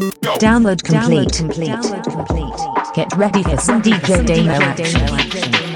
Download complete. Download complete. Get ready for some DJ Damo action.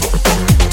Thank you.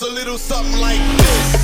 Goes a little something like this.